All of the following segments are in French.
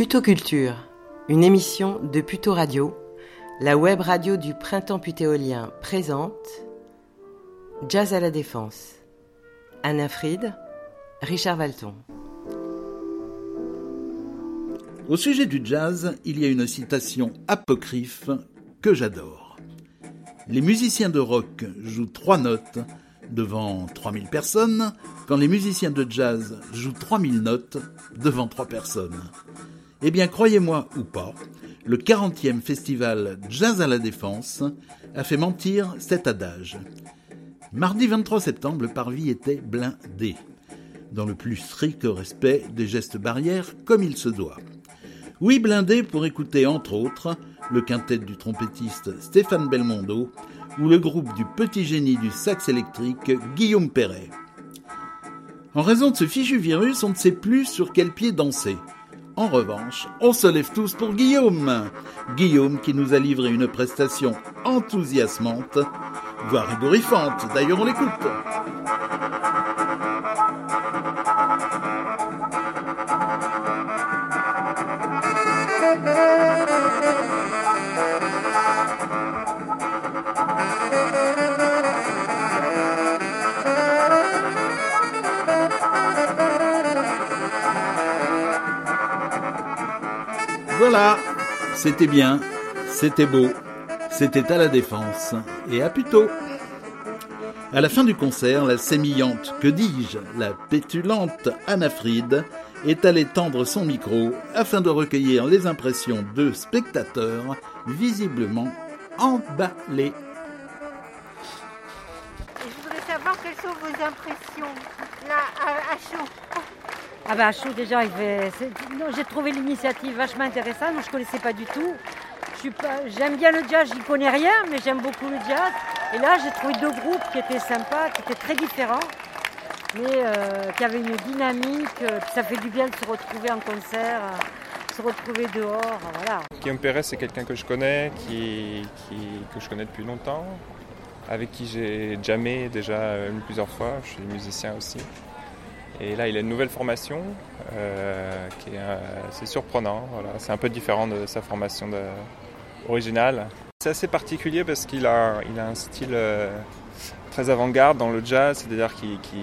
Putoculture, une émission de Puto Radio, la web radio du printemps putéolien présente Jazz à la Défense. Anna Fried, Richard Valton. Au sujet du jazz, il y a une citation apocryphe que j'adore. Les musiciens de rock jouent trois notes devant 3000 personnes, quand les musiciens de jazz jouent 3000 notes devant trois personnes. Eh bien, croyez-moi ou pas, le 40e festival Jazz à la Défense a fait mentir cet adage. Mardi 23 septembre, le parvis était blindé, dans le plus strict respect des gestes barrières comme il se doit. Oui, blindé pour écouter entre autres le quintet du trompettiste Stéphane Belmondo ou le groupe du petit génie du sax électrique Guillaume Perret. En raison de ce fichu virus, on ne sait plus sur quel pied danser. En revanche, on se lève tous pour Guillaume. Guillaume qui nous a livré une prestation enthousiasmante, voire ébouriffante. D'ailleurs, on l'écoute. Voilà, c'était bien, c'était beau, c'était à la défense et à Puto. À la fin du concert, la sémillante, que dis-je, la pétulante Anna est allée tendre son micro afin de recueillir les impressions de spectateurs visiblement emballés. Je voudrais savoir quelles sont vos impressions là à chaud. Ah bah chaud déjà, j'ai trouvé l'initiative vachement intéressante, moi je connaissais pas du tout. J'aime bien le jazz, j'y connais rien, mais j'aime beaucoup le jazz. Et là j'ai trouvé deux groupes qui étaient sympas, qui étaient très différents, mais euh, qui avaient une dynamique, euh, ça fait du bien de se retrouver en concert, euh, se retrouver dehors, voilà. Guillaume Perret, c'est quelqu'un que je connais, qui, que je connais depuis longtemps, avec qui j'ai jamais déjà plusieurs fois. Je suis musicien aussi. Et là, il a une nouvelle formation euh, qui est euh, c'est surprenant. C'est un peu différent de sa formation originale. C'est assez particulier parce qu'il a, il a un style euh, très avant-garde dans le jazz, c'est-à-dire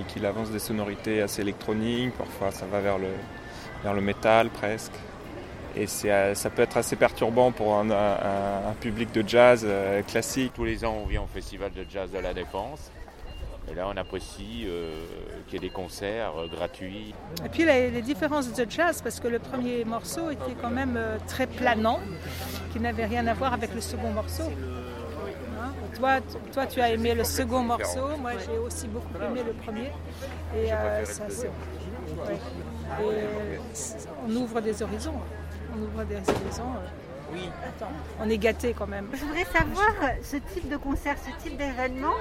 qu'il, avance des sonorités assez électroniques. Parfois, ça va vers le, vers le métal presque. Et euh, ça peut être assez perturbant pour un, public de jazz euh, classique. Tous les ans, on vient au festival de jazz de la Défense. Et là, on apprécie euh, qu'il y ait des concerts euh, gratuits. Et puis les, les différences de jazz, parce que le premier morceau était quand même euh, très planant, qui n'avait rien à voir avec le second morceau. Hein, toi, toi, tu as aimé le second morceau, moi j'ai aussi beaucoup aimé le premier. Et ça, ouais. On ouvre des horizons. On ouvre des horizons. Oui. Attends, on est gâtés quand même. Je voudrais savoir ce type de concert, ce type d'événement,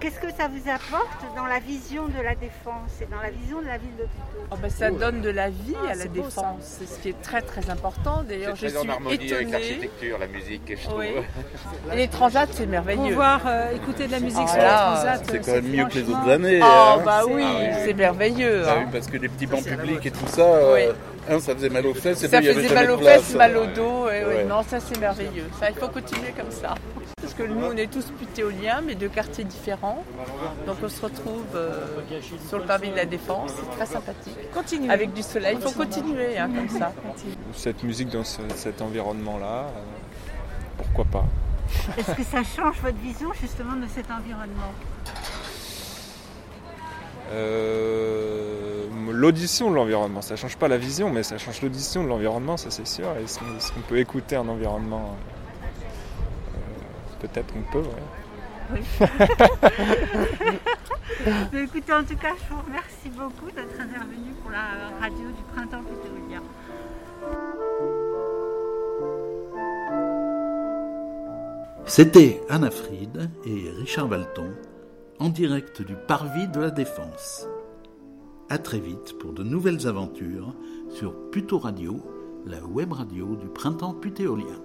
qu'est-ce que ça vous apporte dans la vision de la défense et dans la vision de la ville de Puteaux? Oh, ben, ça donne de la vie Ah, à la défense. C'est ce qui est très très important. D'ailleurs, je C'est très en suis harmonie avec l'architecture, la musique, je trouve. Oui. Et les transats, c'est merveilleux. Pouvoir euh, écouter de la musique Ah, sur là, transat, C'est euh, quand même mieux que les autres années. Oh, hein. bah oui, Ah oui. c'est merveilleux. Ah hein. oui, parce que les petits bancs publics et tout ça, euh, un, ça faisait mal aux fesses et Ça faisait mal aux fesses, mal au dos. Non, ça c'est merveilleux. Ça, il faut continuer comme ça. Parce que nous, on est tous putéoliens, mais de quartiers différents. Donc on se retrouve euh, sur le parvis de la Défense. C'est très sympathique. Continuez. Avec du soleil, il faut continuer hein, comme ça. Cette musique dans ce- cet environnement-là, euh, pourquoi pas? Est-ce que ça change votre vision justement de cet environnement? Euh, L'audition de l'environnement, ça change pas la vision, mais ça change l'audition de l'environnement, ça c'est sûr. Est-ce qu'on est-ce qu'on peut écouter un environnement euh, Peut-être qu'on peut, ouais. Mais Écoutez, en tout cas, je vous remercie beaucoup d'être intervenu pour la radio du printemps putéolien. C'était Anna Fried et Richard Valton en direct du Parvis de la Défense. À très vite pour de nouvelles aventures sur Puto Radio, la web radio du printemps putéolien.